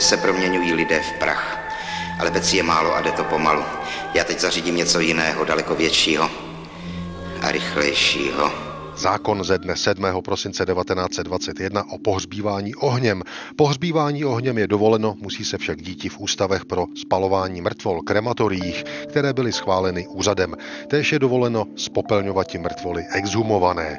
se proměňují lidé v prach. Ale věcí je málo a jde to pomalu. Já teď zařídím něco jiného, daleko většího a rychlejšího. Zákon ze dne 7. prosince 1921 o pohřbívání ohněm. Pohřbívání ohněm je dovoleno, musí se však díti v ústavech pro spalování mrtvol krematoriích, které byly schváleny úřadem. Též je dovoleno spopelňovat mrtvoly exhumované.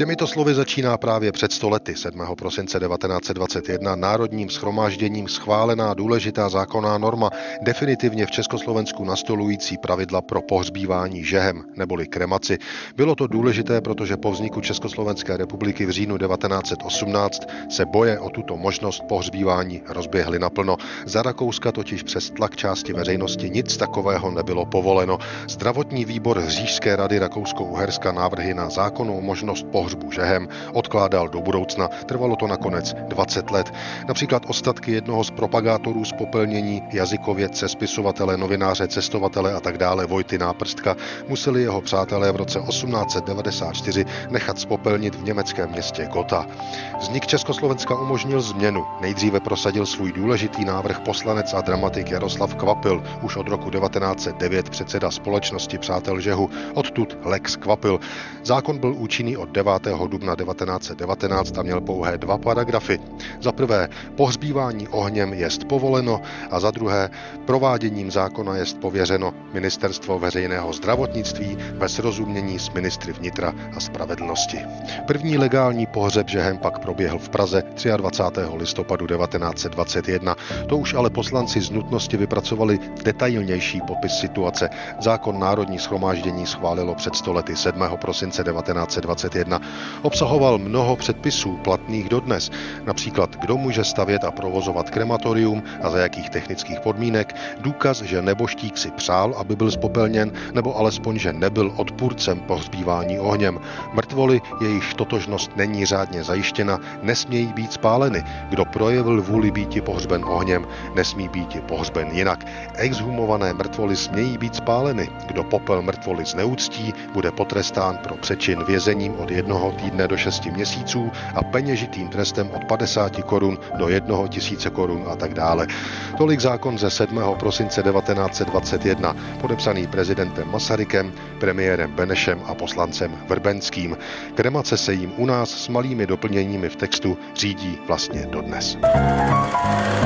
Těmito slovy začíná právě před stolety 7. prosince 1921 národním schromážděním schválená důležitá zákonná norma, definitivně v Československu nastolující pravidla pro pohřbívání žehem neboli kremaci. Bylo to důležité, protože po vzniku Československé republiky v říjnu 1918 se boje o tuto možnost pohřbívání rozběhly naplno. Za Rakouska totiž přes tlak části veřejnosti nic takového nebylo povoleno. Zdravotní výbor Hřížské rady Rakousko-Uherska návrhy na zákonnou možnost pohřbívání pohřbu žehem odkládal do budoucna. Trvalo to nakonec 20 let. Například ostatky jednoho z propagátorů spopelnění, jazykovědce, spisovatele, novináře, cestovatele a tak dále Vojty Náprstka museli jeho přátelé v roce 1894 nechat spopelnit v německém městě Gotha. Vznik Československa umožnil změnu. Nejdříve prosadil svůj důležitý návrh poslanec a dramatik Jaroslav Kvapil, už od roku 1909 předseda společnosti Přátel Žehu, odtud Lex Kvapil. Zákon byl účinný od 9 dubna 1919 a měl pouhé dva paragrafy. Za prvé, pohřbívání ohněm jest povoleno a za druhé, prováděním zákona jest pověřeno Ministerstvo veřejného zdravotnictví ve srozumění s ministry vnitra a spravedlnosti. První legální pohřeb žehem pak proběhl v Praze 23. listopadu 1921. To už ale poslanci z nutnosti vypracovali detailnější popis situace. Zákon Národní schromáždění schválilo před stolety 7. prosince 1921 obsahoval mnoho předpisů platných dodnes, například kdo může stavět a provozovat krematorium a za jakých technických podmínek, důkaz, že neboštík si přál, aby byl spopelněn, nebo alespoň, že nebyl odpůrcem pohřbívání ohněm. Mrtvoly, jejichž totožnost není řádně zajištěna, nesmějí být spáleny. Kdo projevil vůli býti pohřben ohněm, nesmí být pohřben jinak. Exhumované mrtvoly smějí být spáleny. Kdo popel mrtvoly zneúctí, bude potrestán pro přečin vězením od jednoho jednoho týdne do 6 měsíců a peněžitým trestem od 50 korun do 1 tisíce korun a tak dále. Tolik zákon ze 7. prosince 1921, podepsaný prezidentem Masarykem, premiérem Benešem a poslancem Vrbenským. Kremace se jim u nás s malými doplněními v textu řídí vlastně dodnes. thank you